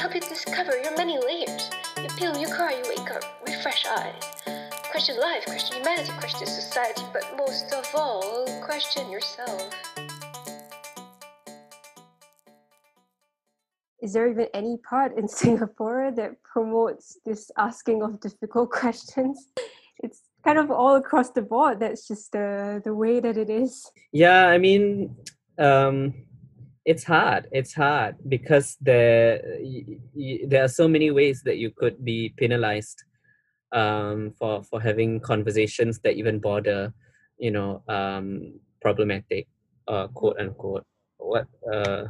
help you discover your many layers. You peel, you cry, you wake up, refresh eyes. Question life, question humanity, question society, but most of all, question yourself. Is there even any part in Singapore that promotes this asking of difficult questions? It's kind of all across the board. That's just the the way that it is. Yeah, I mean, um, it's hard. It's hard because there there are so many ways that you could be penalized um, for for having conversations that even border, you know, um, problematic, uh, quote unquote, what uh,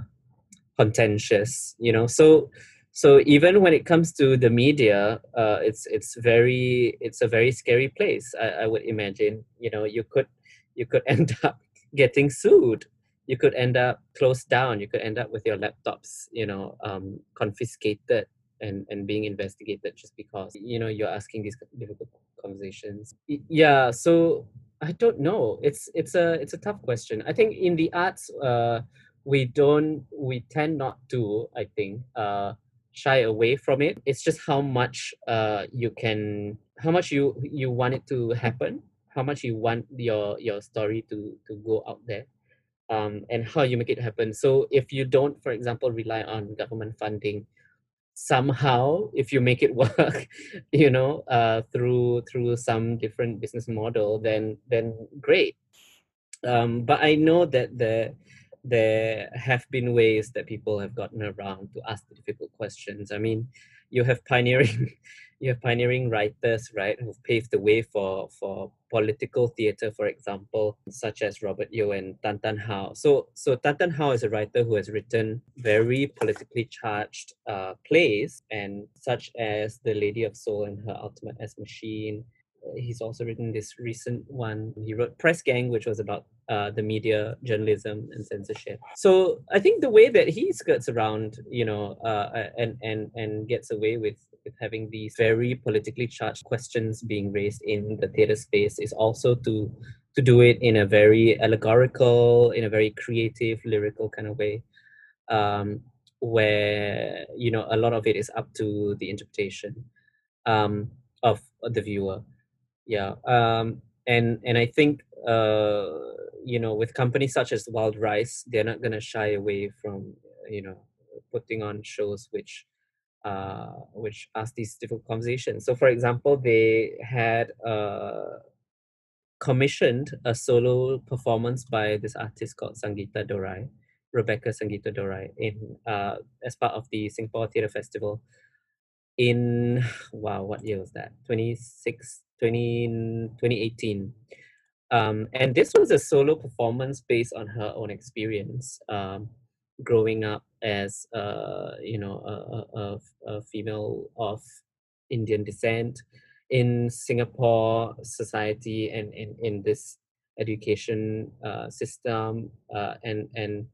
contentious. You know, so so even when it comes to the media, uh, it's it's very it's a very scary place. I, I would imagine. You know, you could you could end up getting sued you could end up closed down. You could end up with your laptops you know um, confiscated and and being investigated just because you know you're asking these difficult conversations. Yeah so i don't know. It's it's a it's a tough question. I think in the arts uh we don't we tend not to i think uh shy away from it. It's just how much uh you can how much you you want it to happen how much you want your your story to to go out there um, and how you make it happen. So if you don't, for example, rely on government funding, somehow if you make it work, you know, uh, through through some different business model, then then great. Um, but I know that the there have been ways that people have gotten around to ask the difficult questions. I mean, you have pioneering you have pioneering writers, right, who've paved the way for for political theatre, for example, such as Robert Yeo and Tan Tarn How. So so Tan Tarn How is a writer who has written very politically charged uh, plays, and such as The Lady of Soul and Her Ultimate S Machine. He's also written this recent one. He wrote Press Gang, which was about uh, the media, journalism, and censorship. So I think the way that he skirts around, you know, uh, and and and gets away with with having these very politically charged questions being raised in the theater space is also to to do it in a very allegorical, in a very creative, lyrical kind of way, um, where you know a lot of it is up to the interpretation um, of the viewer. Yeah, um, and and I think uh, you know with companies such as Wild Rice, they're not gonna shy away from you know putting on shows which uh, which ask these difficult conversations. So, for example, they had uh, commissioned a solo performance by this artist called sangita Dorai, Rebecca sangita Dorai, in uh, as part of the Singapore Theatre Festival. In wow, what year was that? 26, 20, 2018. Um, and this was a solo performance based on her own experience. Um, growing up as uh, you know a, a, a, a female of Indian descent in Singapore society and in, in this education uh, system uh, and and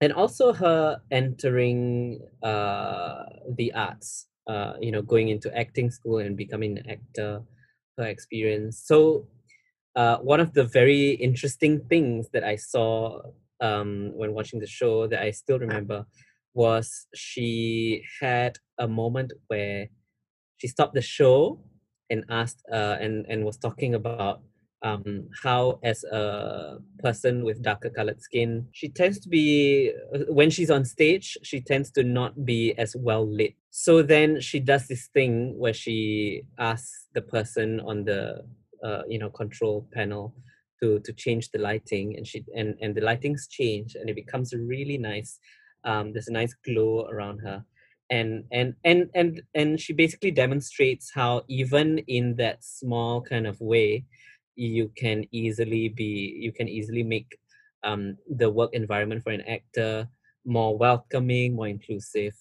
and also her entering uh, the arts uh, you know going into acting school and becoming an actor her experience. So uh, one of the very interesting things that I saw um, when watching the show that I still remember was she had a moment where she stopped the show and asked uh, and and was talking about um, how as a person with darker colored skin she tends to be uh, when she's on stage she tends to not be as well lit. So then she does this thing where she asks the person on the uh, you know control panel to to change the lighting and she and and the lightings change and it becomes really nice um there's a nice glow around her. And and and and and she basically demonstrates how even in that small kind of way you can easily be you can easily make um the work environment for an actor more welcoming more inclusive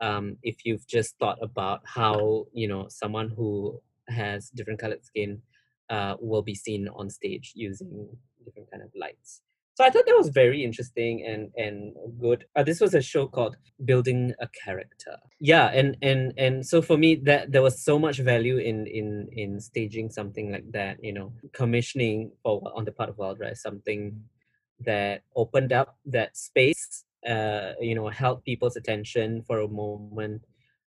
um if you've just thought about how you know someone who has different colored skin uh, will be seen on stage using different kind of lights. So I thought that was very interesting and and good. Uh, this was a show called Building a Character. Yeah, and and and so for me that there was so much value in in in staging something like that. You know, commissioning for on the part of Wild Rice something that opened up that space uh, you know held people's attention for a moment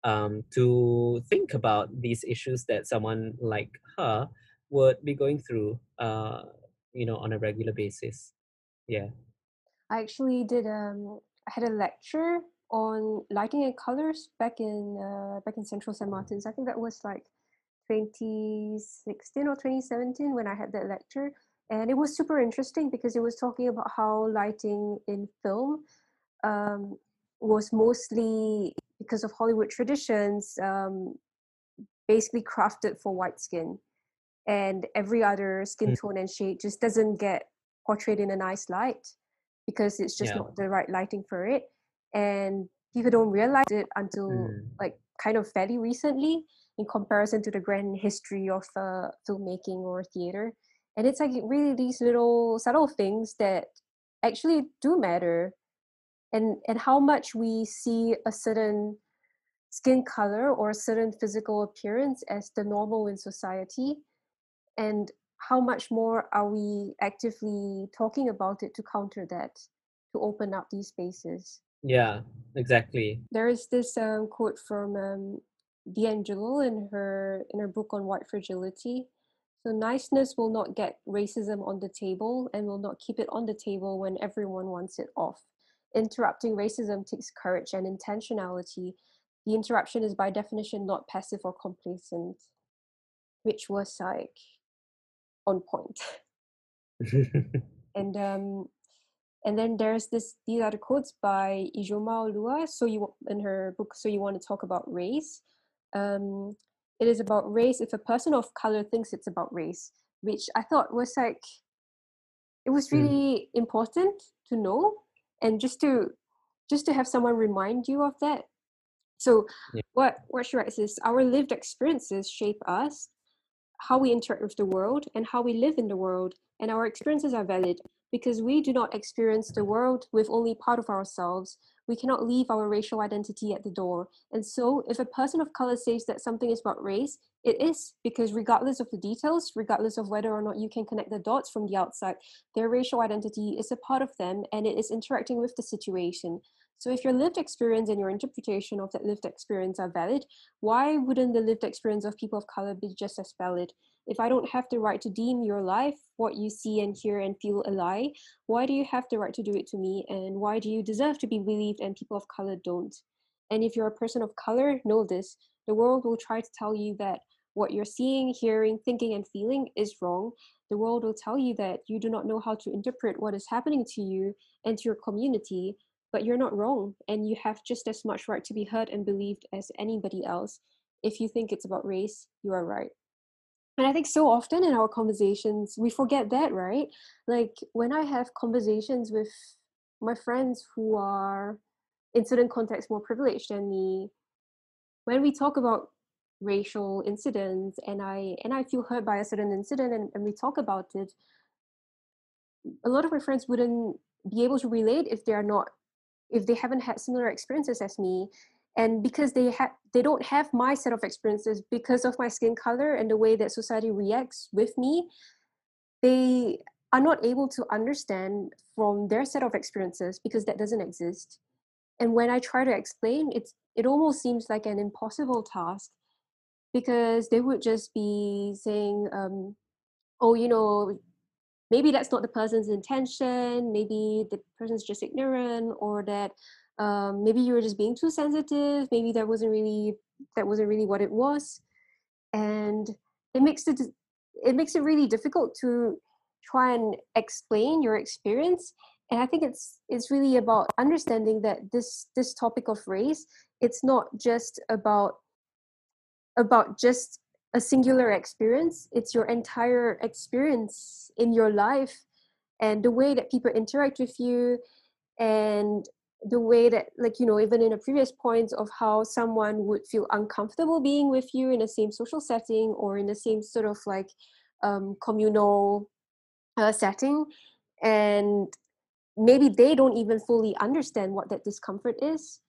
um, to think about these issues that someone like her would be going through uh, you know on a regular basis yeah I actually did um I had a lecture on lighting and colors back in uh, back in Central St. Martin's. I think that was like 2016 or 2017 when I had that lecture. And it was super interesting because it was talking about how lighting in film um, was mostly because of Hollywood traditions, um, basically crafted for white skin. And every other skin Mm. tone and shade just doesn't get portrayed in a nice light because it's just Yeah. not the right lighting for it. And people don't realize it until Mm. like kind of fairly recently in comparison to the grand history of uh, filmmaking or theater. And it's like really these little subtle things that actually do matter and and how much we see a certain skin color or a certain physical appearance as the normal in society and how much more are we actively talking about it to counter that to open up these spaces yeah exactly there is this um, quote from um, DiAngelo in her in her book on white fragility. So niceness will not get racism on the table and will not keep it on the table when everyone wants it off. Interrupting racism takes courage and intentionality. The interruption is by definition not passive or complacent, which was like on point. and um, and then there's this these are the quotes by Ijeoma Oluo. So you in her book, so you want to talk about race. Um, it is about race if a person of color thinks it's about race, which I thought was like it was Mm. really important to know and just to just to have someone remind you of that. So Yeah. what what she writes is our lived experiences shape us, how we interact with the world and how we live in the world, and our experiences are valid because we do not experience the world with only part of ourselves. We cannot leave our racial identity at the door. And so, if a person of color says that something is about race, it is because, regardless of the details, regardless of whether or not you can connect the dots from the outside, their racial identity is a part of them and it is interacting with the situation. So, if your lived experience and your interpretation of that lived experience are valid, why wouldn't the lived experience of people of color be just as valid? If I don't have the right to deem your life, what you see and hear and feel a lie, why do you have the right to do it to me? And why do you deserve to be believed and people of color don't? And if you're a person of color, know this the world will try to tell you that what you're seeing, hearing, thinking, and feeling is wrong. The world will tell you that you do not know how to interpret what is happening to you and to your community, but you're not wrong. And you have just as much right to be heard and believed as anybody else. If you think it's about race, you are right. And I think so often in our conversations, we forget that, right? Like when I have conversations with my friends who are in certain contexts more privileged than me, when we talk about racial incidents and I and I feel hurt by a certain incident and, and we talk about it, a lot of my friends wouldn't be able to relate if they are not if they haven't had similar experiences as me and because they have they don't have my set of experiences because of my skin color and the way that society reacts with me they are not able to understand from their set of experiences because that doesn't exist. And when i try to explain it's it almost seems like an impossible task because they would just be saying um, oh you know maybe that's not the person's intention maybe the person's just ignorant or that um, maybe you were just being too sensitive maybe that wasn't really that wasn't really what it was. And it makes it it makes it really difficult to try and explain your experience. And i think it's it's really about understanding that this this topic of race it's not just about about just a singular experience. It's your entire experience in your life and the way that people interact with you and the way that like you know even in a previous point of how someone would feel uncomfortable being with you in the same social setting or in the same sort of like um, communal uh, setting. And maybe they don't even fully understand what that discomfort is.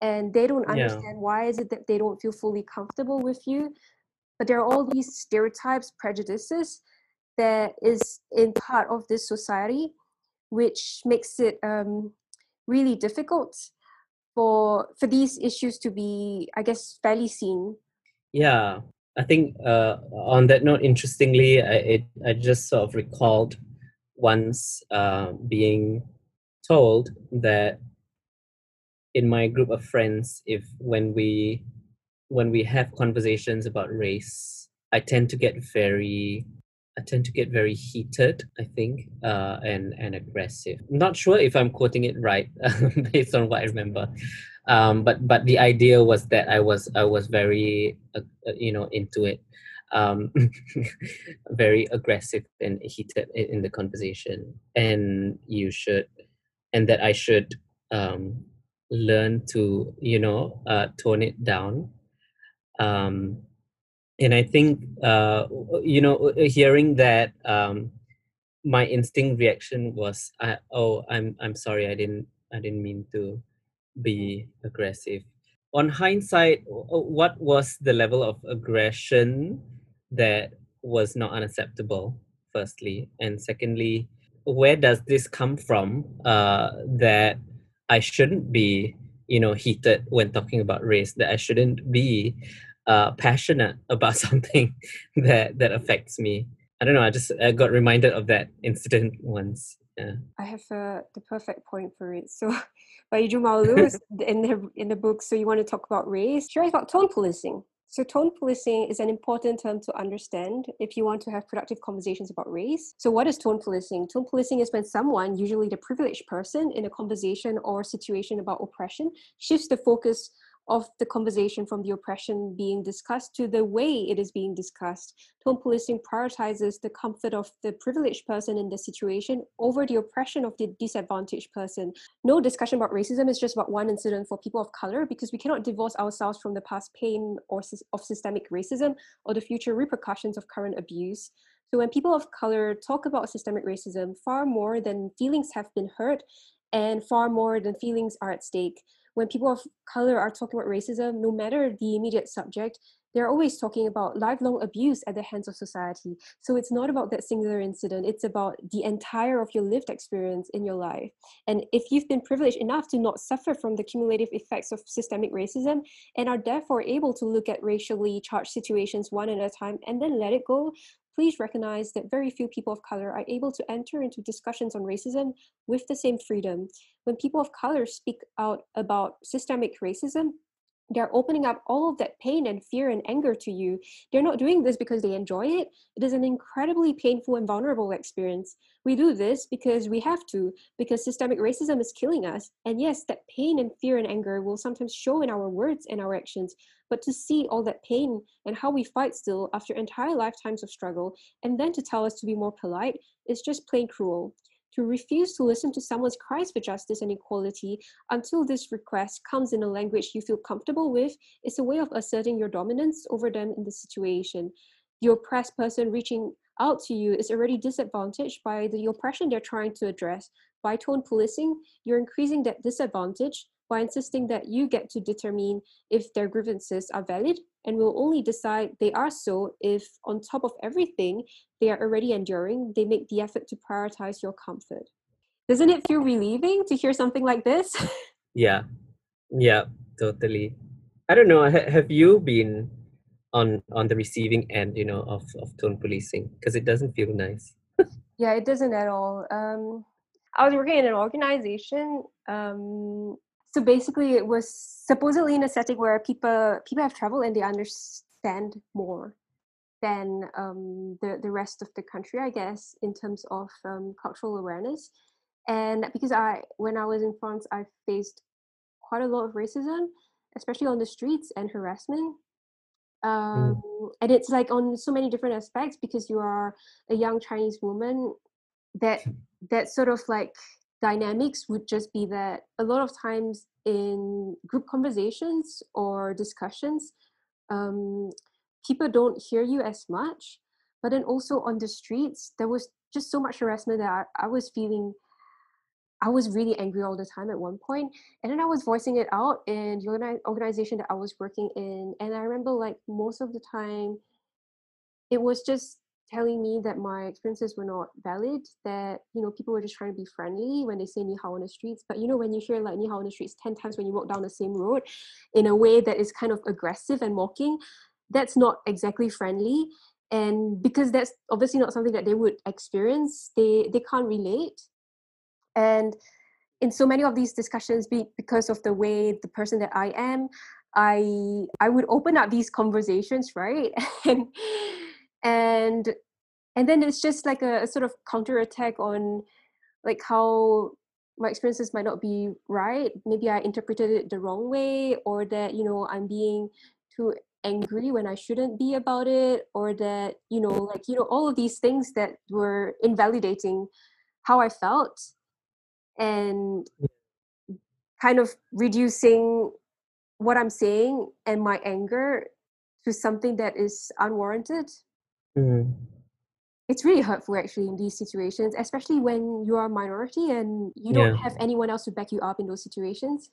And they don't Yeah. understand why is it that they don't feel fully comfortable with you but there are all these stereotypes prejudices that is in part of this society which makes it um, really difficult for for these issues to be, I guess, fairly seen. Yeah, I think uh, on that note, interestingly, I it, I just sort of recalled once uh, being told that in my group of friends, if when we when we have conversations about race, I tend to get very I tend to get very heated, I think, uh, and and aggressive. I'm not sure if I'm quoting it right based on what I remember, um, but but the idea was that I was I was very uh, uh you know into it, um, very aggressive and heated in the conversation, and you should, and that I should um, learn to you know uh, tone it down. Um, and I think uh, you know hearing that um, my instinct reaction was I, oh I'm I'm sorry I didn't I didn't mean to be aggressive. On hindsight, what was the level of aggression that was not unacceptable? Firstly, and secondly, where does this come from? Uh, that I shouldn't be, you know, heated when talking about race. That I shouldn't be uh, passionate about something that that affects me. I don't know. I just I got reminded of that incident once. Yeah. I have uh, the perfect point for it. So, by Ijeoma Oluo in the in the book. So you want to talk about race? She writes about tone policing. So, tone policing is an important term to understand if you want to have productive conversations about race. So, what is tone policing? Tone policing is when someone, usually the privileged person, in a conversation or situation about oppression, shifts the focus of the conversation from the oppression being discussed to the way it is being discussed. Tone policing prioritizes the comfort of the privileged person in the situation over the oppression of the disadvantaged person. No discussion about racism is just about one incident for people of color because we cannot divorce ourselves from the past pain or of systemic racism or the future repercussions of current abuse. So when people of color talk about systemic racism, far more than feelings have been hurt and far more than feelings are at stake when people of color are talking about racism, no matter the immediate subject, they're always talking about lifelong abuse at the hands of society. So it's not about that singular incident, it's about the entire of your lived experience in your life. And if you've been privileged enough to not suffer from the cumulative effects of systemic racism and are therefore able to look at racially charged situations one at a time and then let it go, please recognize that very few people of color are able to enter into discussions on racism with the same freedom. When people of color speak out about systemic racism, they're opening up all of that pain and fear and anger to you. They're not doing this because they enjoy it. It is an incredibly painful and vulnerable experience. We do this because we have to, because systemic racism is killing us. And yes, that pain and fear and anger will sometimes show in our words and our actions. But to see all that pain and how we fight still after entire lifetimes of struggle, and then to tell us to be more polite, is just plain cruel to refuse to listen to someone's cries for justice and equality until this request comes in a language you feel comfortable with is a way of asserting your dominance over them in the situation. The oppressed person reaching out to you is already disadvantaged by the oppression they're trying to address. By tone policing, you're increasing that disadvantage by insisting that you get to determine if their grievances are valid and will only decide they are so if, on top of everything they are already enduring, they make the effort to prioritize your comfort. Doesn't it feel relieving to hear something like this? yeah, yeah, totally. I don't know. have you been on on the receiving end, you know, of of tone policing? Because it doesn't feel nice. yeah, it doesn't at all. Um, I was working in an organization um, so basically it was supposedly in a setting where people people have traveled and they understand more than um, the the rest of the country, I guess, in terms of um, cultural awareness. And because I, when I was in France, I faced quite a lot of racism, especially on the streets and harassment. Mm. Um, mm. And it's like on so many different aspects because you are a young Chinese woman. That that sort of like dynamics would just be that a lot of times in group conversations or discussions, um, people don't hear you as much. But then also on the streets, there was just so much harassment that I, I was feeling I was really angry all the time at one point, and then I was voicing it out in the organization that I was working in, and I remember like most of the time, it was just telling me that my experiences were not valid, that, you know, people were just trying to be friendly when they say ni hao on the streets. But, you know, when you hear like ni hao on the streets 10 times when you walk down the same road in a way that is kind of aggressive and mocking, that's not exactly friendly. And because that's obviously not something that they would experience, they, they can't relate. And in so many of these discussions, be because of the way the person that I am, I I would open up these conversations, right? and and and then it's just like a, a sort of counterattack on like how my experiences might not be right. Maybe i interpreted it the wrong way or that you know i'm being too angry when i shouldn't be about it or that you know like you know all of these things that were invalidating how i felt and kind of reducing what i'm saying and my anger to something that is unwarranted Mm. it's really hurtful actually in these situations especially when you are a minority and you don't Yeah. have anyone else to back you up in those situations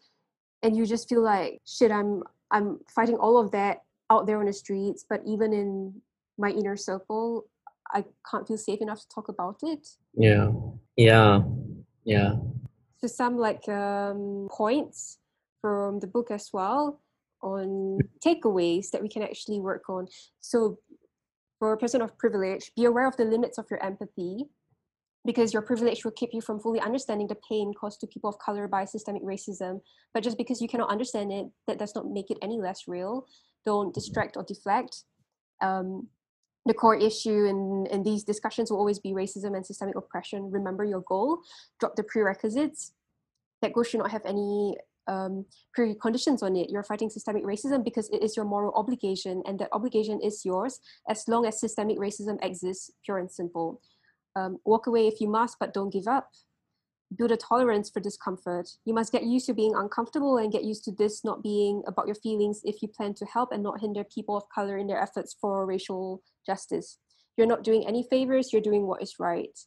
and you just feel like shit i'm i'm fighting all of that out there on the streets but even in my inner circle i can't feel safe enough to talk about it Yeah. Yeah. Yeah. so some like um, points from the book as well on takeaways that we can actually work on so for a person of privilege be aware of the limits of your empathy because your privilege will keep you from fully understanding the pain caused to people of color by systemic racism. But just because you cannot understand it that does not make it any less real. Don't distract or deflect. Um, the core issue in, in these discussions will always be racism and systemic oppression. Remember your goal. Drop the prerequisites. That goal should not have any um, preconditions on it. You're fighting systemic racism because it is your moral obligation, and that obligation is yours as long as systemic racism exists, pure and simple. Um, walk away if you must, but don't give up. Build a tolerance for discomfort. You must get used to being uncomfortable and get used to this not being about your feelings if you plan to help and not hinder people of color in their efforts for racial justice. You're not doing any favors, you're doing what is right.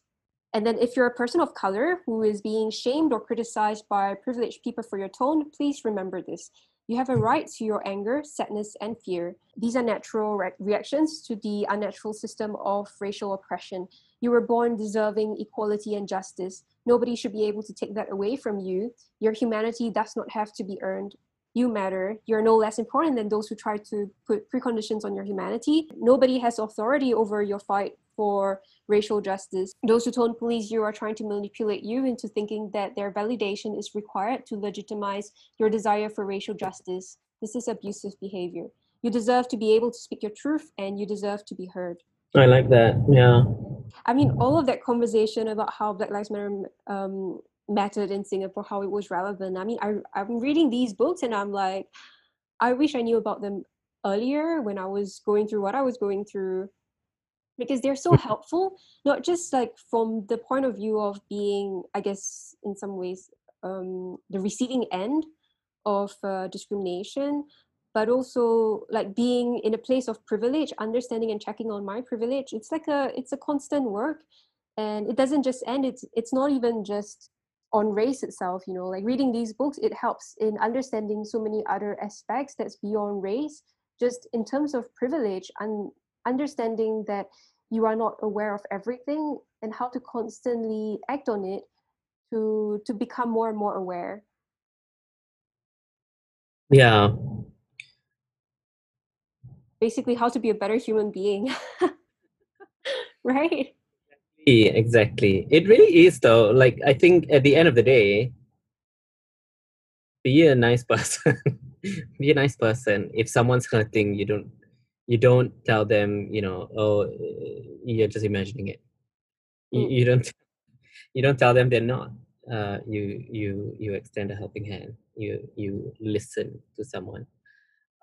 And then, if you're a person of color who is being shamed or criticized by privileged people for your tone, please remember this. You have a mm-hmm. right to your anger, sadness, and fear. These are natural re- reactions to the unnatural system of racial oppression. You were born deserving equality and justice. Nobody should be able to take that away from you. Your humanity does not have to be earned. You matter. You're no less important than those who try to put preconditions on your humanity. Nobody has authority over your fight for racial justice. Those who told police you are trying to manipulate you into thinking that their validation is required to legitimize your desire for racial justice. This is abusive behavior. You deserve to be able to speak your truth and you deserve to be heard. I like that. Yeah. I mean, all of that conversation about how Black Lives Matter um, mattered in Singapore, how it was relevant. I mean, I, I'm reading these books and I'm like, I wish I knew about them earlier when I was going through what I was going through because they're so helpful not just like from the point of view of being i guess in some ways um, the receiving end of uh, discrimination but also like being in a place of privilege understanding and checking on my privilege. It's like a it's a constant work and it doesn't just end. It's it's not even just on race itself you know like reading these books it helps in understanding so many other aspects that's beyond race just in terms of privilege and understanding that you are not aware of everything and how to constantly act on it to to become more and more aware Yeah. basically how to be a better human being right Yeah, Exactly. It really is though. Like I think at the end of the day, be a nice person. be a nice person. If someone's hurting, you don't you don't tell them, you know, oh, uh, you're just imagining it. You, Mm. you don't you don't tell them they're not. Uh, you you you extend a helping hand. You you listen to someone.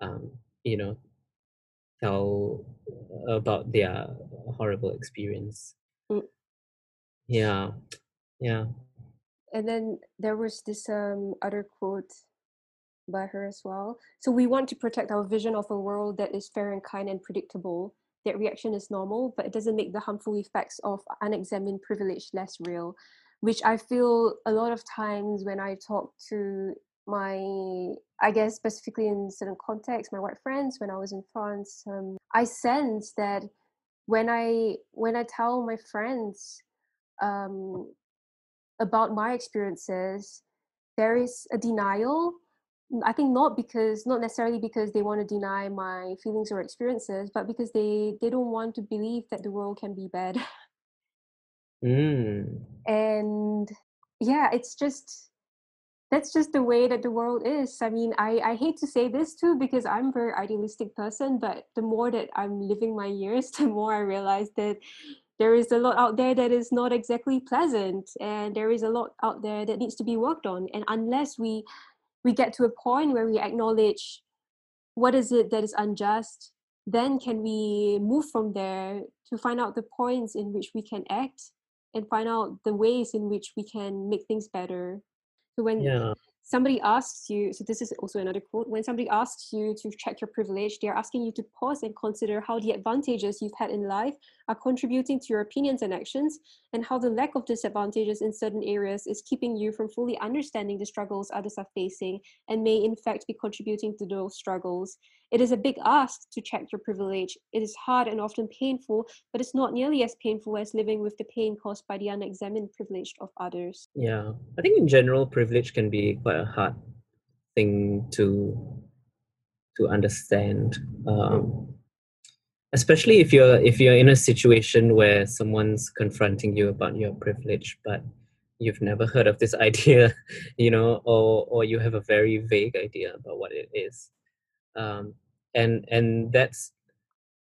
Um, you know, tell about their horrible experience. Mm. Yeah, yeah. and then there was this um other quote by her as well so we want to protect our vision of a world that is fair and kind and predictable that reaction is normal but it doesn't make the harmful effects of unexamined privilege less real which i feel a lot of times when i talk to my i guess specifically in certain contexts my white friends when i was in france um, i sense that when I when I tell my friends um, about my experiences, there is a denial. I think not because not necessarily because they want to deny my feelings or experiences, but because they they don't want to believe that the world can be bad. Mm. and yeah, it's just that's just the way that the world is. I mean, I, I hate to say this too because I'm a very idealistic person, but the more that I'm living my years, the more I realize that there is a lot out there that is not exactly pleasant and there is a lot out there that needs to be worked on. And unless we we get to a point where we acknowledge what is it that is unjust, then can we move from there to find out the points in which we can act and find out the ways in which we can make things better so when Yeah. Somebody asks you, so this is also another quote, when somebody asks you to check your privilege, they're asking you to pause and consider how the advantages you've had in life are contributing to your opinions and actions, and how the lack of disadvantages in certain areas is keeping you from fully understanding the struggles others are facing and may in fact be contributing to those struggles. It is a big ask to check your privilege. It is hard and often painful, but it's not nearly as painful as living with the pain caused by the unexamined privilege of others. Yeah. I think in general, privilege can be quite a hard thing to to understand. Um, especially if you're if you're in a situation where someone's confronting you about your privilege, but you've never heard of this idea, you know, or or you have a very vague idea about what it is. Um, and and that's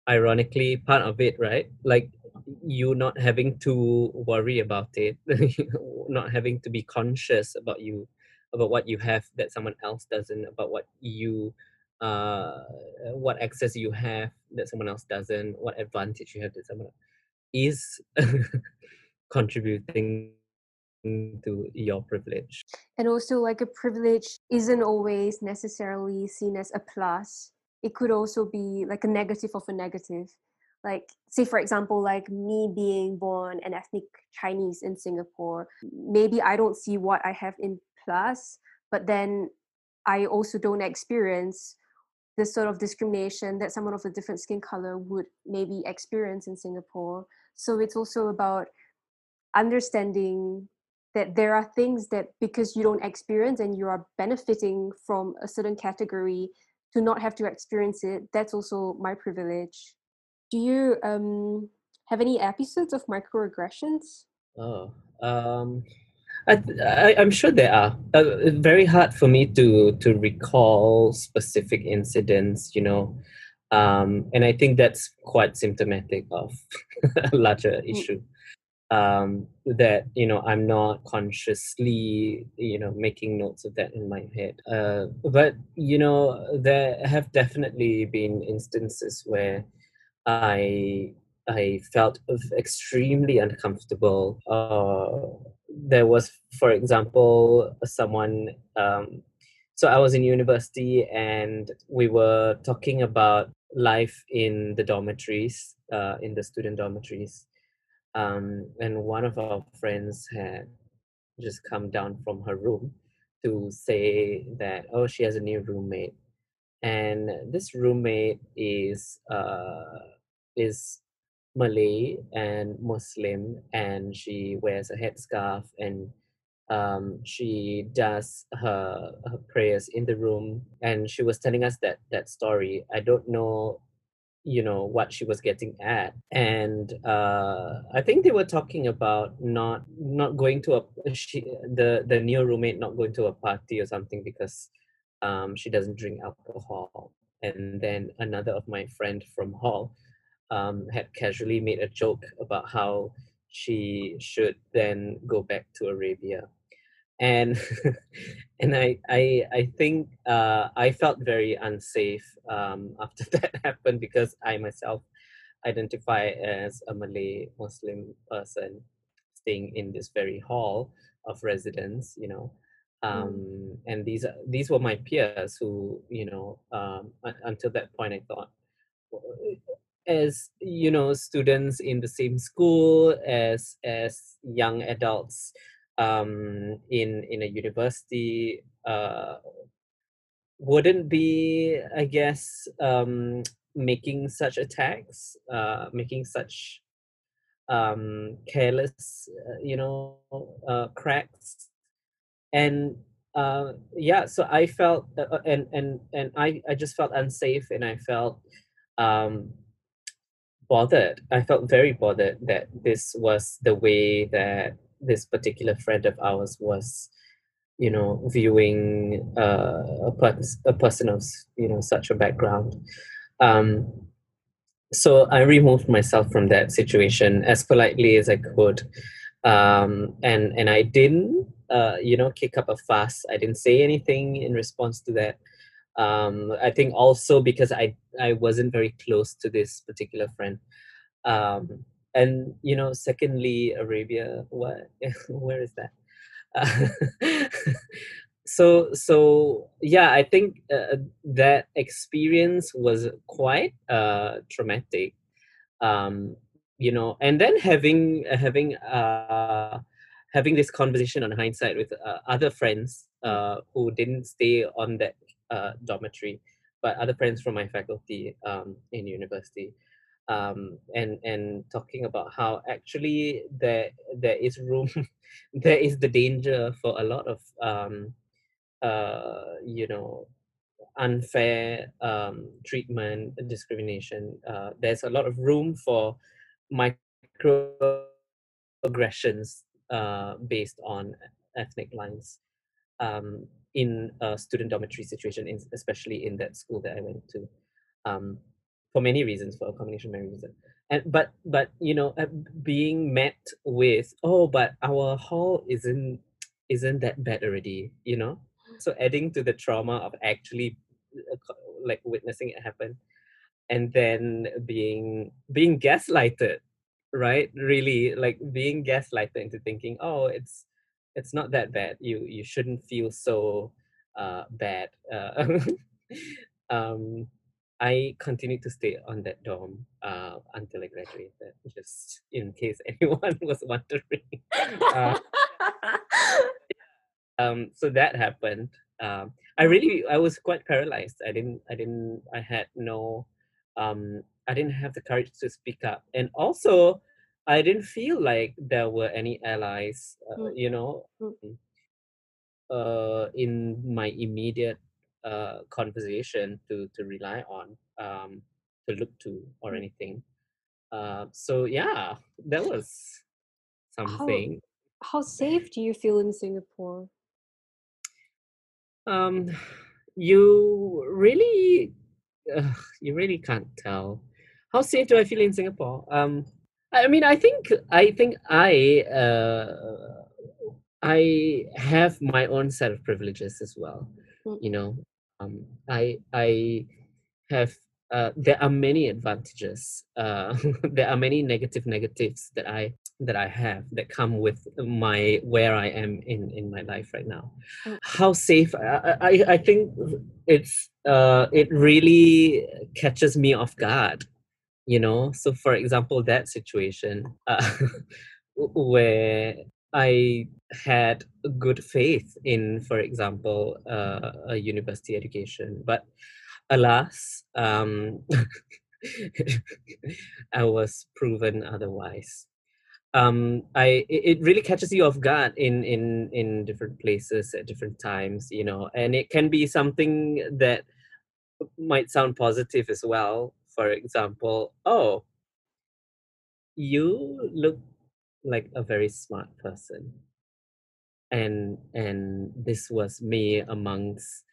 ironically part of it right? Like you not having to worry about it not having to be conscious about you about what you have that someone else doesn't about what you uh what access you have that someone else doesn't what advantage you have that someone is contributing to your privilege. And also like a privilege isn't always necessarily seen as a plus it could also be like a negative of a negative. Like say for example like me being born an ethnic chinese in singapore maybe i don't see what i have in plus but then i also don't experience the sort of discrimination that someone of a different skin color would maybe experience in singapore. So it's also about understanding that there are things that because you don't experience and you are benefiting from a certain category to not have to experience it that's also my privilege. Do you um have any episodes of microaggressions? Oh um I, I i'm sure there are. Uh, very hard for me to to recall specific incidents you know um and i think that's quite symptomatic of a larger Mm. issue um that you know i'm not consciously you know making notes of that in my head. Uh but you know there have definitely been instances where i i felt extremely uncomfortable. Uh there was for example someone um so i was in university and we were talking about life in the dormitories uh in the student dormitories um, and one of our friends had just come down from her room to say that oh she has a new roommate. And this roommate is uh, is Malay and Muslim and she wears a headscarf and um, she does her, her prayers in the room. And she was telling us that that story. I don't know you know what she was getting at. And uh i think they were talking about not not going to a she the the new roommate not going to a party or something because um she doesn't drink alcohol. And then another of my friend from hall um had casually made a joke about how she should then go back to arabia and and I I I think uh, I felt very unsafe um, after that happened because I myself identify as a Malay Muslim person staying in this very hall of residence, you know. Um, and these are these were my peers who, you know, um, un- until that point I thought, as you know, students in the same school as as young adults um, in in a university, uh, wouldn't be i guess um making such attacks uh making such um careless uh, you know uh cracks. And uh yeah so i felt uh, uh, and and and i i just felt unsafe and i felt um bothered. I felt very bothered that this was the way that this particular friend of ours was you know viewing uh, a, pers- a person of you know such a background. Um so i removed myself from that situation as politely as i could. Um and and i didn't uh you know kick up a fuss. I didn't say anything in response to that. Um i think also because i i wasn't very close to this particular friend. Um and you know secondly arabia what where is that? Uh, so so yeah i think uh, that experience was quite uh traumatic um you know and then having having uh having this conversation on hindsight with uh, other friends uh who didn't stay on that uh dormitory but other friends from my faculty um in university um and and talking about how actually there there is room there is the danger for a lot of um uh you know unfair um treatment discrimination uh there's a lot of room for microaggressions uh based on ethnic lines um in a student dormitory situation in, especially in that school that i went to. Um for many reasons for a combination of many reasons. And but but you know being met with oh but our hall isn't isn't that bad already you know? So adding to the trauma of actually uh, like witnessing it happen and then being being gaslighted right? Really like being gaslighted into thinking oh it's it's not that bad. You you shouldn't feel so uh bad uh, um I continued to stay on that dorm uh, until I graduated, just in case anyone was wondering. Uh, um, so that happened. Um, I really, I was quite paralyzed. I didn't, I didn't, I had no, um, I didn't have the courage to speak up, and also, I didn't feel like there were any allies. Uh, Mm. you know, Mm. uh, in my immediate uh, conversation to to rely on, um, to look to, or Mm. anything. Uh, so yeah, that was something. how safe do you feel in Singapore? Um, you really, uh, you really can't tell. How safe do I feel in Singapore? Um, I mean, I think I think I uh, I have my own set of privileges as well. Mm. You know, um, I I have uh, there are many advantages. Uh, there are many negative negatives that I that I have that come with my where I am in in my life right now. Mm. How safe? I I, I think it's uh, it really catches me off guard. You know, so for example, that situation uh, where I had good faith in, for example, uh, a university education, but alas, um, I was proven otherwise. Um, I it, really catches you off guard in in in different places at different times, you know, and it can be something that might sound positive as well. For example, oh, you look like a very smart person. And and this was me amongst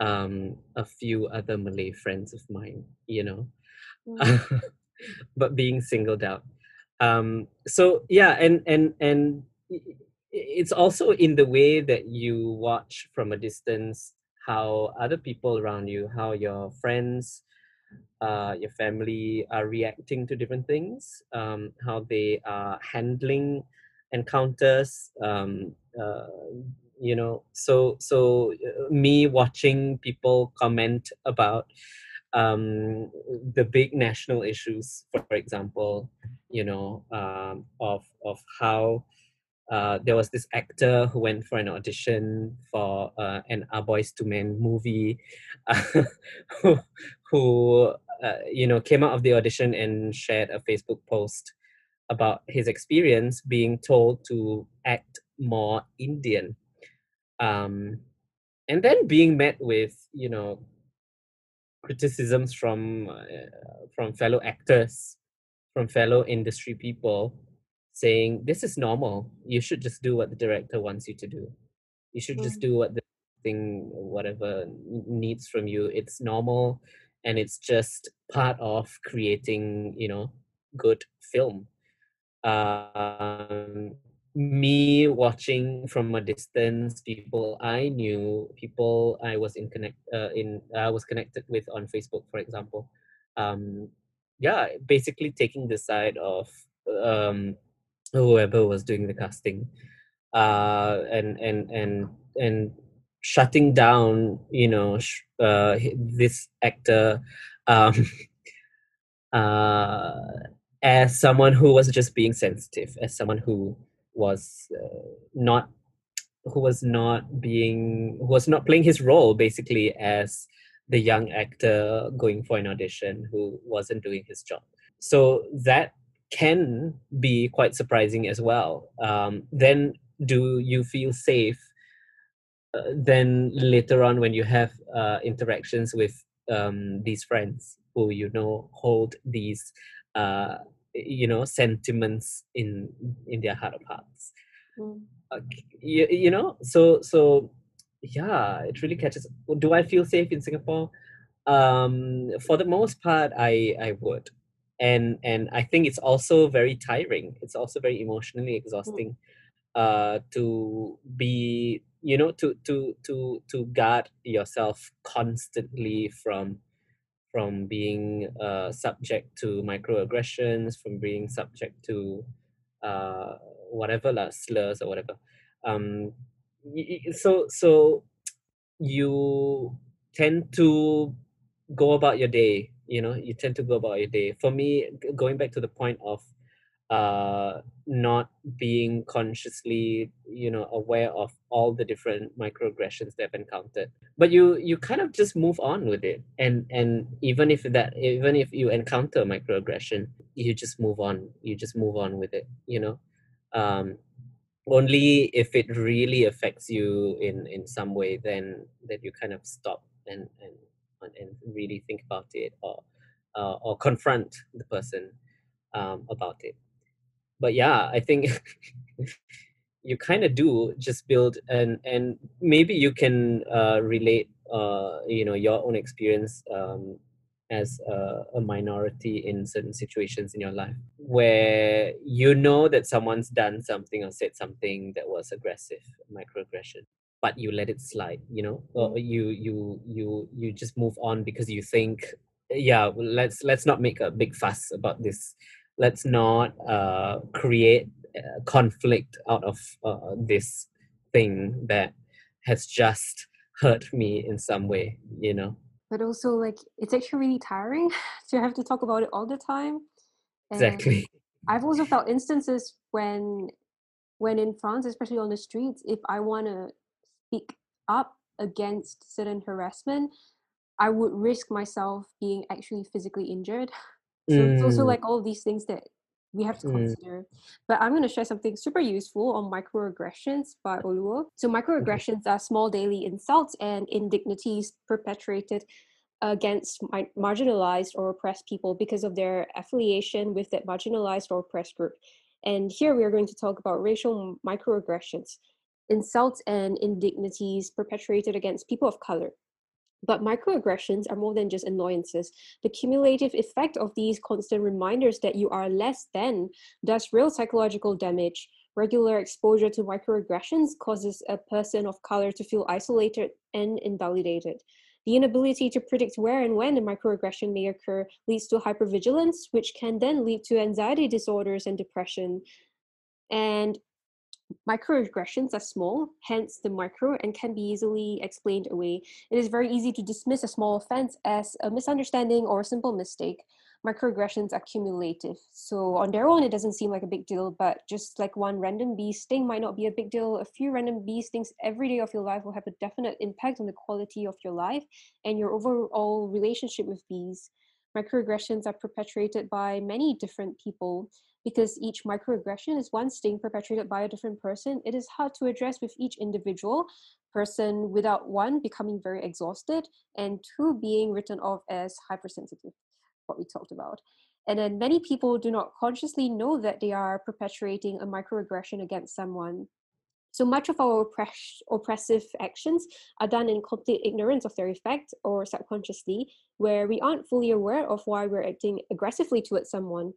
um a few other malay friends of mine you know? Mm. but being singled out. Um so yeah and and and it's also in the way that you watch from a distance how other people around you how your friends uh, your family are reacting to different things, um, how they are handling encounters. Um, uh, you know, so so uh, me watching people comment about um, the big national issues, for example, you know, um, of of how uh, there was this actor who went for an audition for uh, an A Boys to Men movie, who, who uh, you know came out of the audition and shared a Facebook post about his experience being told to act more Indian, um, and then being met with you know criticisms from uh, from fellow actors, from fellow industry people saying this is normal. You should just do what the director wants you to do. You should just Mm. do what the thing whatever needs from you. It's normal and it's just part of creating you know good film. Um me watching from a distance people i knew people i was in connect uh, in i was connected with on facebook for example. Um yeah basically taking the side of um whoever was doing the casting uh and and and and shutting down you know sh- uh this actor um uh as someone who was just being sensitive as someone who was uh, not who was not being who was not playing his role basically as the young actor going for an audition who wasn't doing his job. So that can be quite surprising as well. Um, then do you feel safe uh, then later on when you have uh, interactions with um, these friends who you know hold these uh, you know sentiments in in their heart of hearts? Mm. you, you know so so yeah it really catches do i feel safe in singapore? Um for the most part i i would and and i think it's also very tiring. It's also very emotionally exhausting uh to be you know to to to to guard yourself constantly from from being uh subject to microaggressions from being subject to uh whatever lah, slurs or whatever. Um so so you tend to go about your day you know you tend to go about your day. For me going back to the point of uh not being consciously you know aware of all the different microaggressions they've encountered. But you you kind of just move on with it. And and even if that even if you encounter a microaggression you just move on you just move on with it you know? Um only if it really affects you in in some way then that you kind of stop and and and really think about it or uh, or confront the person um, about it. But yeah i think you kind of do just build and and maybe you can uh, relate uh, you know your own experience um, as a, a minority in certain situations in your life where you know that someone's done something or said something that was aggressive microaggression but you let it slide you know? Or you you you you just move on because you think yeah well, let's let's not make a big fuss about this. Let's not uh, create uh, conflict out of uh, this thing that has just hurt me in some way you know? But also, like, it's actually really tiring to have to talk about it all the time. And exactly. I've also felt instances when, when in France, especially on the streets, if I want to speak up against certain harassment, I would risk myself being actually physically injured. So it's also Mm, like all of these things that we have to Mm. consider. But I'm going to share something super useful on microaggressions by Oluo. So microaggressions are small daily insults and indignities perpetrated against marginalized or oppressed people because of their affiliation with that marginalized or oppressed group. And here we are going to talk about racial microaggressions, insults and indignities perpetrated against people of color. But microaggressions are more than just annoyances. The cumulative effect of these constant reminders that you are less than does real psychological damage. Regular exposure to microaggressions causes a person of color to feel isolated and invalidated. The inability to predict where and when a microaggression may occur leads to hypervigilance, which can then lead to anxiety disorders and depression. And microaggressions are small, hence the micro, and can be easily explained away. It is very easy to dismiss a small offense as a misunderstanding or a simple mistake. microaggressions are cumulative. So on their own, it doesn't seem like a big deal, but just like one random bee sting might not be a big deal. A few random bee stings every day of your life will have a definite impact on the quality of your life and your overall relationship with bees. Microaggressions are perpetrated by many different people. Because each microaggression is one sting perpetrated by a different person, it is hard to address with each individual person without one becoming very exhausted and two being written off as hypersensitive what we talked about. And then many people do not consciously know that they are perpetuating a microaggression against someone. So much of our oppress- oppressive actions are done in complete ignorance of their effect or subconsciously, where we aren't fully aware of why we're acting aggressively towards someone.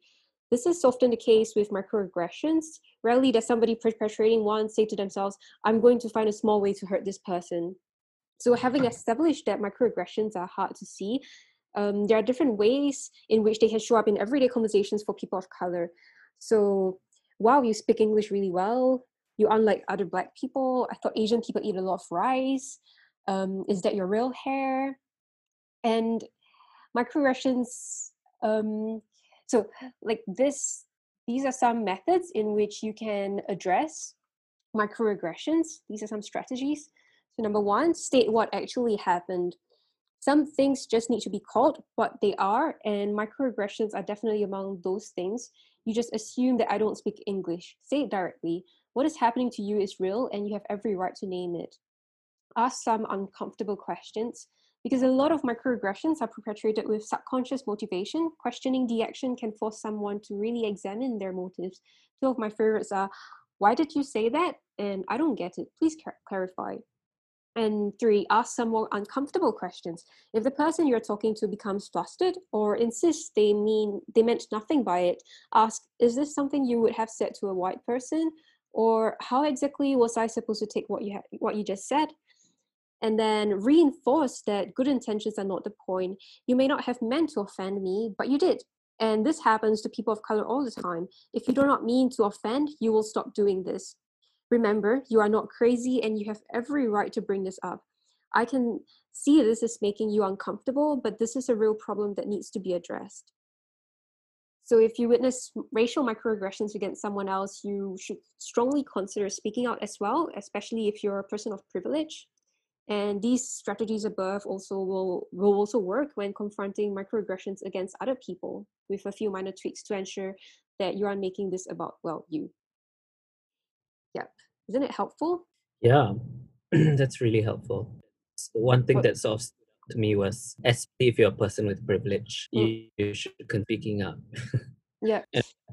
This is often the case with microaggressions. Rarely does somebody perpetrating one say to themselves, I'm going to find a small way to hurt this person. So, having established that microaggressions are hard to see, um, there are different ways in which they can show up in everyday conversations for people of color. So, wow, you speak English really well. You unlike other Black people. I thought Asian people eat a lot of rice. Um, is that your real hair? And microaggressions. Um, so, like this, these are some methods in which you can address microaggressions. These are some strategies. So, number one, state what actually happened. Some things just need to be called what they are and microaggressions are definitely among those things. You just assume that i don't speak english. Say it directly. What is happening to you is real and you have every right to name it. Ask some uncomfortable questions because a lot of microaggressions are perpetrated with subconscious motivation questioning the action can force someone to really examine their motives two of my favorites are why did you say that and i don't get it please clarify and three, ask some more uncomfortable questions. If the person you're talking to becomes flustered or insists they mean they meant nothing by it, ask, is this something you would have said to a white person? Or how exactly was I supposed to take what you ha- what you just said? And then reinforce that good intentions are not the point. You may not have meant to offend me, but you did. And this happens to people of color all the time. If you do not mean to offend, you will stop doing this. Remember, you are not crazy and you have every right to bring this up. I can see this is making you uncomfortable, but this is a real problem that needs to be addressed. So, if you witness racial microaggressions against someone else, you should strongly consider speaking out as well, especially if you're a person of privilege. And these strategies above also will, will also work when confronting microaggressions against other people with a few minor tweaks to ensure that you are making this about, well, you. Yep. Isn't it helpful? Yeah, that's really helpful. One thing what? that sort of to me was, especially if you're a person with privilege, mm. you, you should continue speaking up. yeah.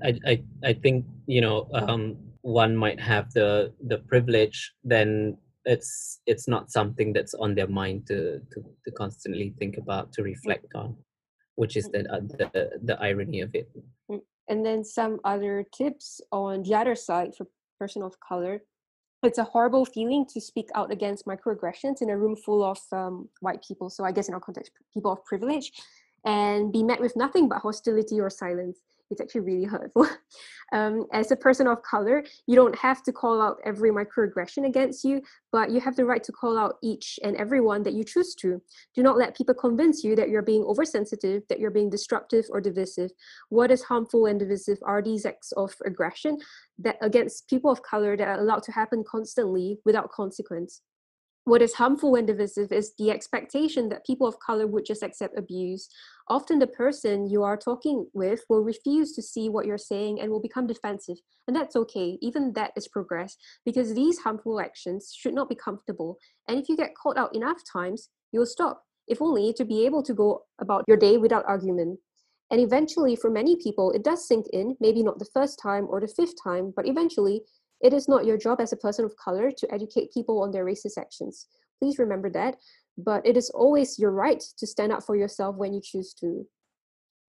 I, I, I think, you know, um, one might have the the privilege, then it's it's not something that's on their mind to to, to constantly think about, to reflect on, which is the, uh, the the irony of it. Mm. And then some other tips on the other side for person of color it's a horrible feeling to speak out against microaggressions in a room full of um, white people so i guess in our context people of privilege and be met with nothing but hostility or silence it's actually really hurtful. Um, as a person of color, you don't have to call out every microaggression against you, but you have the right to call out each and every one that you choose to. Do not let people convince you that you're being oversensitive, that you're being disruptive or divisive. What is harmful and divisive are these acts of aggression that against people of color that are allowed to happen constantly without consequence what is harmful and divisive is the expectation that people of color would just accept abuse. Often, the person you are talking with will refuse to see what you're saying and will become defensive. And that's okay, even that is progress, because these harmful actions should not be comfortable. And if you get caught out enough times, you'll stop, if only to be able to go about your day without argument. And eventually, for many people, it does sink in, maybe not the first time or the fifth time, but eventually it is not your job as a person of color to educate people on their racist actions. Please remember that. But it is always your right to stand up for yourself when you choose to.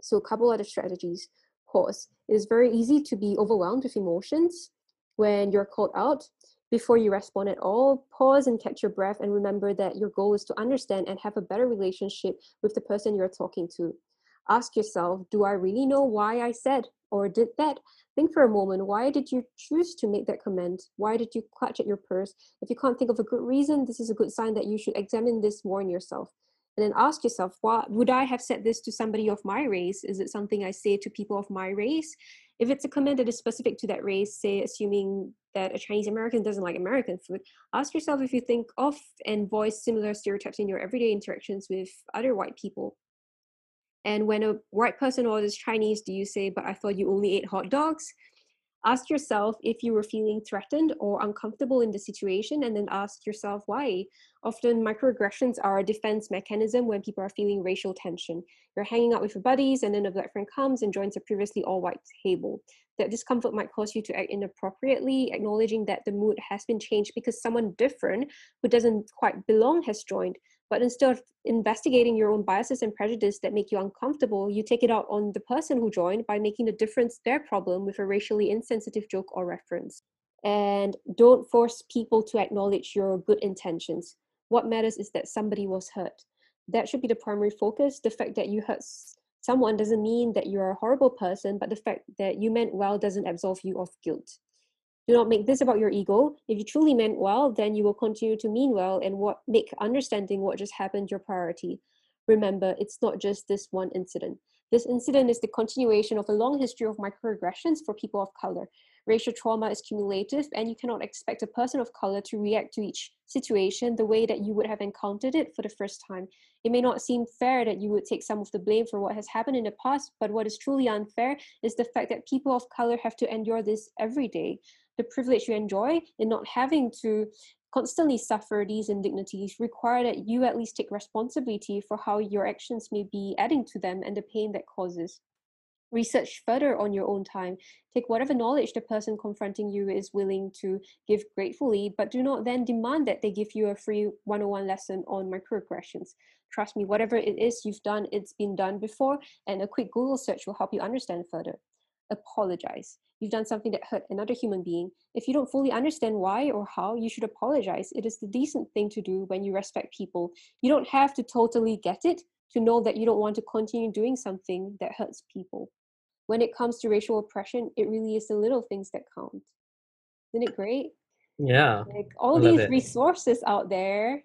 So, a couple other strategies. Pause. It is very easy to be overwhelmed with emotions when you're called out. Before you respond at all, pause and catch your breath and remember that your goal is to understand and have a better relationship with the person you're talking to. Ask yourself Do I really know why I said or did that? Think for a moment. Why did you choose to make that comment? Why did you clutch at your purse? If you can't think of a good reason, this is a good sign that you should examine this more in yourself. and then ask yourself would i have said this to somebody of my race is it something i say to people of my race if it's a comment that is specific to that race say assuming that a chinese american doesn't like american food ask yourself if you think of and voice similar stereotypes in your everyday interactions with other white people and when a white person orders chinese do you say but i thought you only ate hot dogs? Ask yourself if you were feeling threatened or uncomfortable in the situation and then ask yourself why. Often microaggressions are a defense mechanism when people are feeling racial tension. You're hanging out with your buddies and then a black friend comes and joins a previously all white table. That discomfort might cause you to act inappropriately acknowledging that the mood has been changed because someone different who doesn't quite belong has joined but instead of investigating your own biases and prejudice that make you uncomfortable, you take it out on the person who joined by making the difference their problem with a racially insensitive joke or reference. And don't force people to acknowledge your good intentions. What matters is that somebody was hurt. That should be the primary focus. The fact that you hurt someone doesn't mean that you're a horrible person, but the fact that you meant well doesn't absolve you of guilt. Do not make this about your ego. If you truly meant well, then you will continue to mean well and what make understanding what just happened your priority. Remember, it's not just this one incident. This incident is the continuation of a long history of microaggressions for people of color. Racial trauma is cumulative, and you cannot expect a person of color to react to each situation the way that you would have encountered it for the first time. It may not seem fair that you would take some of the blame for what has happened in the past, but what is truly unfair is the fact that people of color have to endure this every day the privilege you enjoy in not having to constantly suffer these indignities require that you at least take responsibility for how your actions may be adding to them and the pain that causes. Research further on your own time. Take whatever knowledge the person confronting you is willing to give gratefully, but do not then demand that they give you a free 101 lesson on microaggressions. Trust me, whatever it is you've done, it's been done before, and a quick Google search will help you understand further apologize. You've done something that hurt another human being. If you don't fully understand why or how, you should apologize. It is the decent thing to do when you respect people. You don't have to totally get it to know that you don't want to continue doing something that hurts people. When it comes to racial oppression, it really is the little things that count. Isn't it great? Yeah. Like all these it. resources out there.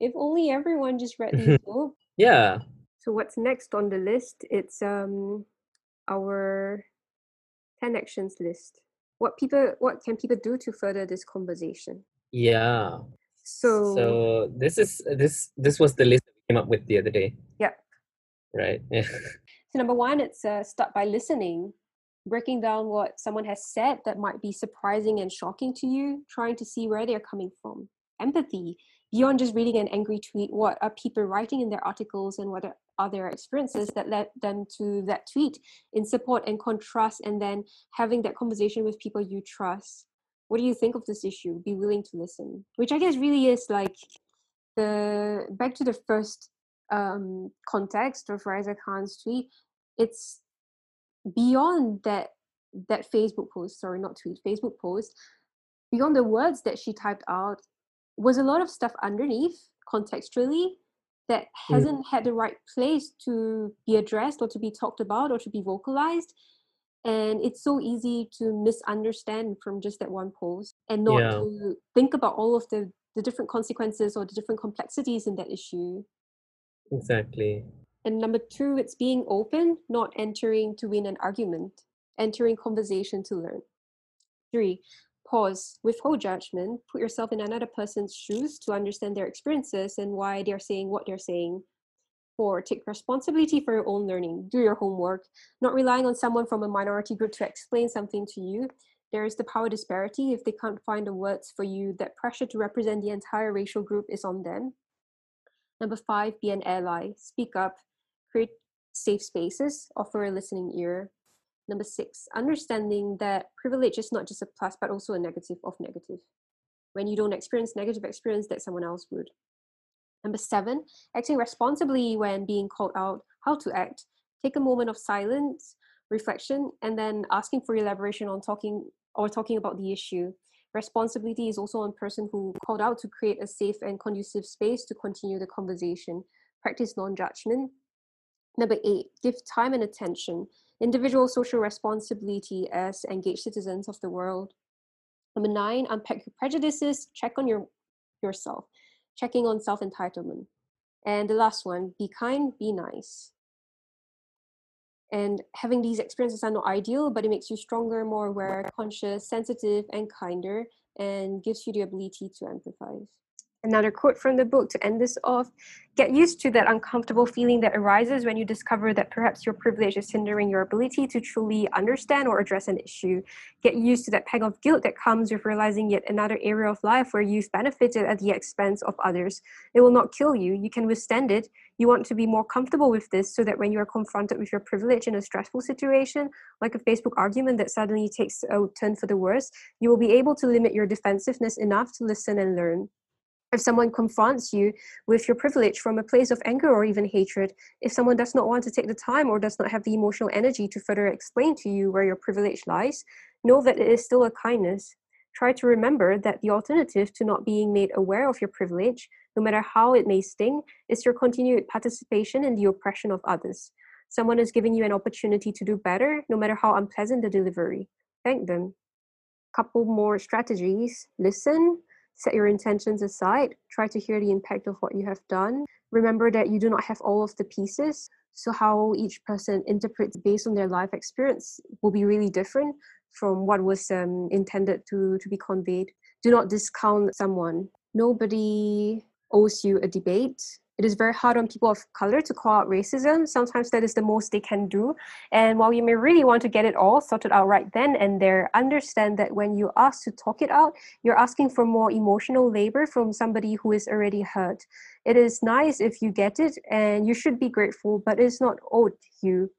If only everyone just read these books. Yeah. So what's next on the list? It's um our 10 actions list. What people what can people do to further this conversation? Yeah. So so this is this this was the list that we came up with the other day. Yeah right. Yeah. so number one it's uh, start by listening breaking down what someone has said that might be surprising and shocking to you trying to see where they're coming from. Empathy beyond just reading an angry tweet what are people writing in their articles and what are their experiences that led them to that tweet in support and contrast and then having that conversation with people you trust? What do you think of this issue? Be willing to listen. Which i guess really is like the back to the first um, context of Raeesah Khan's tweet it's beyond that that facebook post sorry not tweet facebook post beyond the words that she typed out was a lot of stuff underneath contextually that mm. hasn't mm. had the right place to be addressed or to be talked about or to be vocalized and it's so easy to misunderstand from just that one post and not yeah. to think about all of the the different consequences or the different complexities in that issue exactly and number two it's being open not entering to win an argument entering conversation to learn three pause, withhold judgment, put yourself in another person's shoes to understand their experiences and why they're saying what they're saying. Four, take responsibility for your own learning, do your homework, not relying on someone from a minority group to explain something to you. There is the power disparity. If they can't find the words for you, that pressure to represent the entire racial group is on them. Number five, be an ally. Speak up, create safe spaces, offer a listening ear. Number six, understanding that privilege is not just a plus, but also a negative of negative. When you don't experience negative experience that someone else would. Number seven, acting responsibly when being called out, how to act. Take a moment of silence, reflection, and then asking for elaboration on talking or talking about the issue. Responsibility is also on person who called out to create a safe and conducive space to continue the conversation. Practice non-judgment. Number eight, give time and attention individual social responsibility as engaged citizens of the world. Number nine, unpack your prejudices, check on your yourself, checking on self-entitlement. And the last one be kind, be nice. And having these experiences are not ideal, but it makes you stronger, more aware, conscious, sensitive, and kinder, and gives you the ability to empathize. Another quote from the book to end this off Get used to that uncomfortable feeling that arises when you discover that perhaps your privilege is hindering your ability to truly understand or address an issue. Get used to that pang of guilt that comes with realizing yet another area of life where you've benefited at the expense of others. It will not kill you. You can withstand it. You want to be more comfortable with this so that when you are confronted with your privilege in a stressful situation, like a Facebook argument that suddenly takes a turn for the worse, you will be able to limit your defensiveness enough to listen and learn if someone confronts you with your privilege from a place of anger or even hatred, if someone does not want to take the time or does not have the emotional energy to further explain to you where your privilege lies, know that it is still a kindness. Try to remember that the alternative to not being made aware of your privilege, no matter how it may sting, is your continued participation in the oppression of others. Someone is giving you an opportunity to do better, no matter how unpleasant the delivery. Thank them. Couple more strategies listen, set your intentions aside, try to hear the impact of what you have done. Remember that you do not have all of the pieces. So, how each person interprets based on their life experience will be really different from what was um, intended to, to be conveyed. Do not discount someone. Nobody owes you a debate it is very hard on people of color to call out racism. Sometimes that is the most they can do. And while you may really want to get it all sorted out right then and there, understand that when you ask to talk it out, you're asking for more emotional labor from somebody who is already hurt. It is nice if you get it, and you should be grateful, but it's not owed you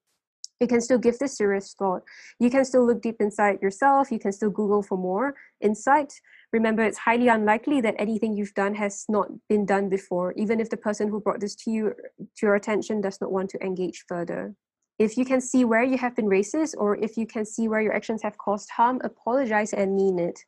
you can still give this serious thought. You can still look deep inside yourself. You can still Google for more insight. Remember, it's highly unlikely that anything you've done has not been done before, even if the person who brought this to you to your attention does not want to engage further. If you can see where you have been racist or if you can see where your actions have caused harm, apologize and mean it.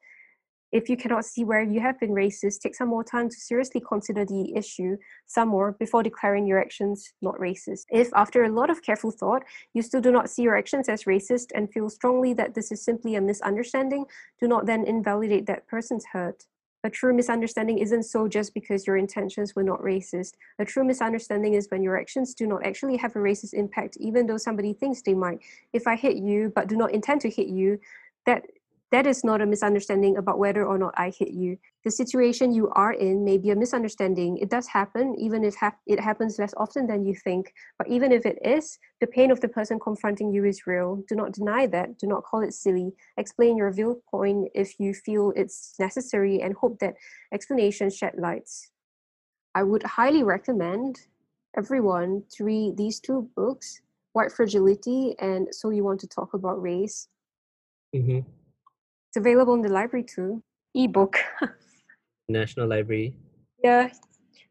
If you cannot see where you have been racist, take some more time to seriously consider the issue some more before declaring your actions not racist. If, after a lot of careful thought, you still do not see your actions as racist and feel strongly that this is simply a misunderstanding, do not then invalidate that person's hurt. A true misunderstanding isn't so just because your intentions were not racist. A true misunderstanding is when your actions do not actually have a racist impact, even though somebody thinks they might. If I hit you but do not intend to hit you, that that is not a misunderstanding about whether or not I hit you. The situation you are in may be a misunderstanding. It does happen, even if ha- it happens less often than you think. But even if it is, the pain of the person confronting you is real. Do not deny that. Do not call it silly. Explain your viewpoint if you feel it's necessary and hope that explanations shed lights. I would highly recommend everyone to read these two books White Fragility and So You Want to Talk About Race. Mm-hmm. It's available in the library too. Ebook. National Library. Yeah,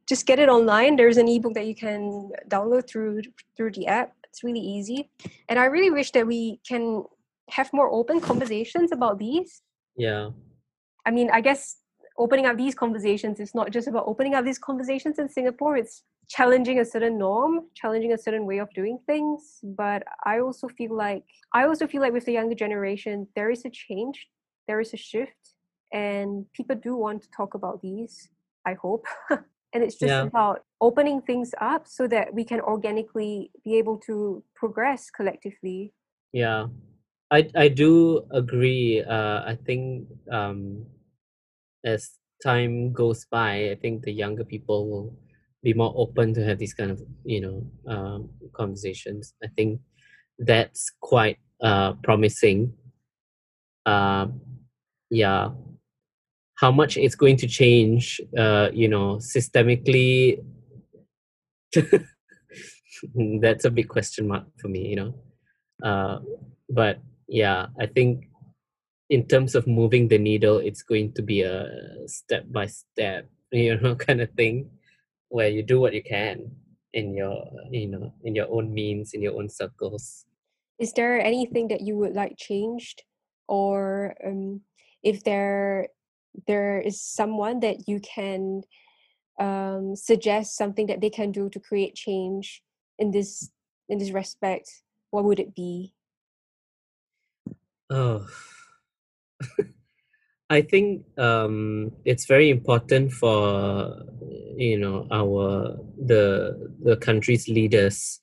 just get it online. There's an ebook that you can download through through the app. It's really easy, and I really wish that we can have more open conversations about these. Yeah. I mean, I guess opening up these conversations is not just about opening up these conversations in Singapore. It's challenging a certain norm, challenging a certain way of doing things. But I also feel like I also feel like with the younger generation, there is a change there is a shift and people do want to talk about these i hope. And it's just yeah. about opening things up so that we can organically be able to progress collectively. Yeah. I i do agree uh i think um as time goes by i think the younger people will be more open to have these kind of you know um, conversations. I think that's quite uh promising. Um yeah. How much it's going to change uh you know systemically. That's a big question mark for me you know. Uh but yeah i think in terms of moving the needle it's going to be a step by step you know kind of thing where you do what you can in your you know in your own means in your own circles. Is there anything that you would like changed or um if there there is someone that you can um, suggest something that they can do to create change in this in this respect what would it be? Oh i think um, it's very important for you know our the the country's leaders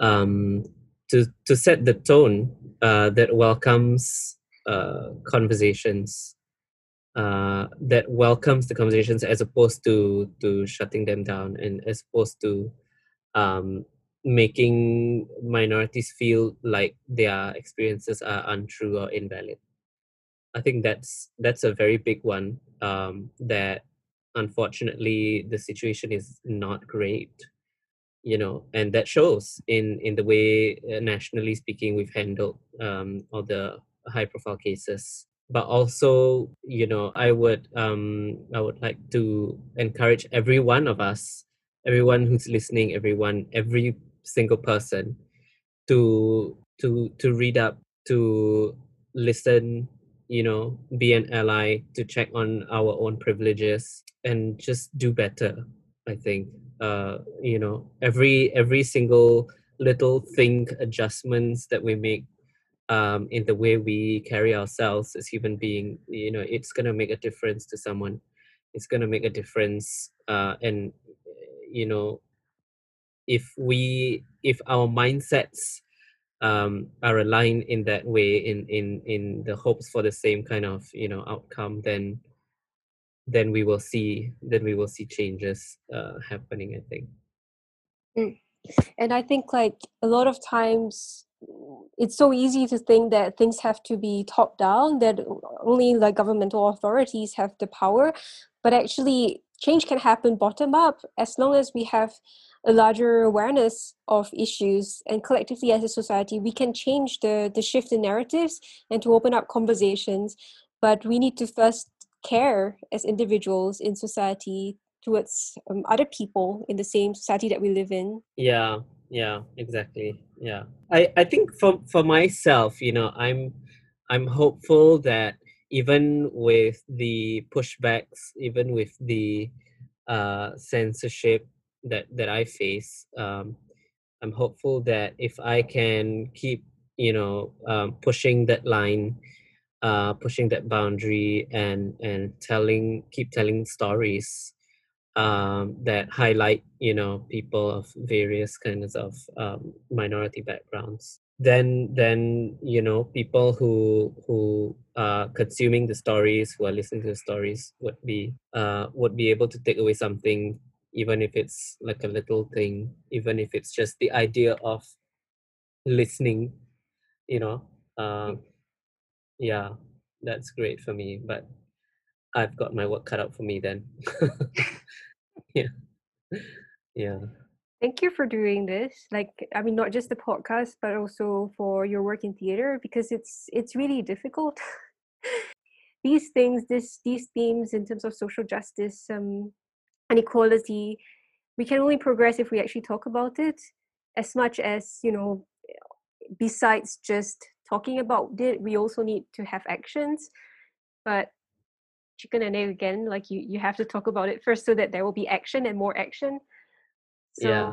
um, to to set the tone uh, that welcomes uh, conversations uh, that welcomes the conversations as opposed to to shutting them down and as opposed to um, making minorities feel like their experiences are untrue or invalid. I think that's that's a very big one um, that unfortunately the situation is not great you know and that shows in in the way uh, nationally speaking we've handled um, all the high profile cases but also you know i would um i would like to encourage every one of us everyone who's listening everyone every single person to to to read up to listen you know be an ally to check on our own privileges and just do better i think. Uh you know every every single little think adjustments that we make um in the way we carry ourselves as human being you know it's going to make a difference to someone it's going to make a difference uh and you know if we if our mindsets um are aligned in that way in in in the hopes for the same kind of you know outcome then then we will see then we will see changes uh, happening i think mm. and i think like a lot of times it's so easy to think that things have to be top down that only like governmental authorities have the power. But actually change can happen bottom up as long as we have a larger awareness of issues. And collectively as a society we can change the the shift in narratives and to open up conversations. But we need to first care as individuals in society towards um, other people in the same society that we live in. Yeah yeah exactly yeah. I i think for for myself you know i'm i'm hopeful that even with the pushbacks even with the uh censorship that that i face um i'm hopeful that if i can keep you know um, pushing that line uh, pushing that boundary and and telling keep telling stories um, that highlight you know people of various kinds of um, minority backgrounds. Then then you know people who who are consuming the stories who are listening to the stories would be uh, would be able to take away something even if it's like a little thing even if it's just the idea of listening you know um, yeah that's great for me but i've got my work cut out for me then yeah. Yeah. Thank you for doing this like i mean not just the podcast but also for your work in theater because it's it's really difficult. These things this these themes in terms of social justice um and equality we can only progress if we actually talk about it as much as you know besides just talking about it we also need to have actions. But chicken and egg again like you you have to talk about it first so that there will be action and more action so yeah,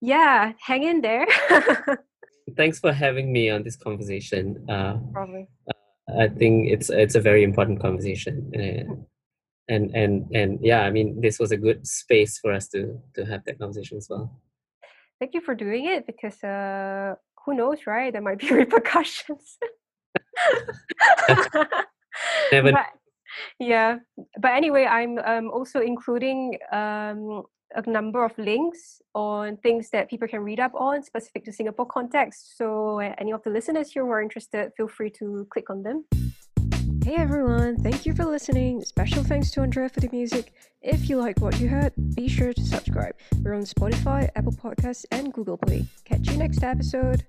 yeah hang in there thanks for having me on this conversation uh, Probably. I think it's it's a very important conversation uh, and and and yeah i mean this was a good space for us to to have that conversation as well thank you for doing it because uh who knows, right? There might be repercussions. Never. But, yeah, but anyway, I'm um, also including um, a number of links on things that people can read up on specific to Singapore context. So, any of the listeners here who are interested, feel free to click on them. Hey everyone, thank you for listening. Special thanks to Andrea for the music. If you like what you heard, be sure to subscribe. We're on Spotify, Apple Podcasts, and Google Play. Catch you next episode.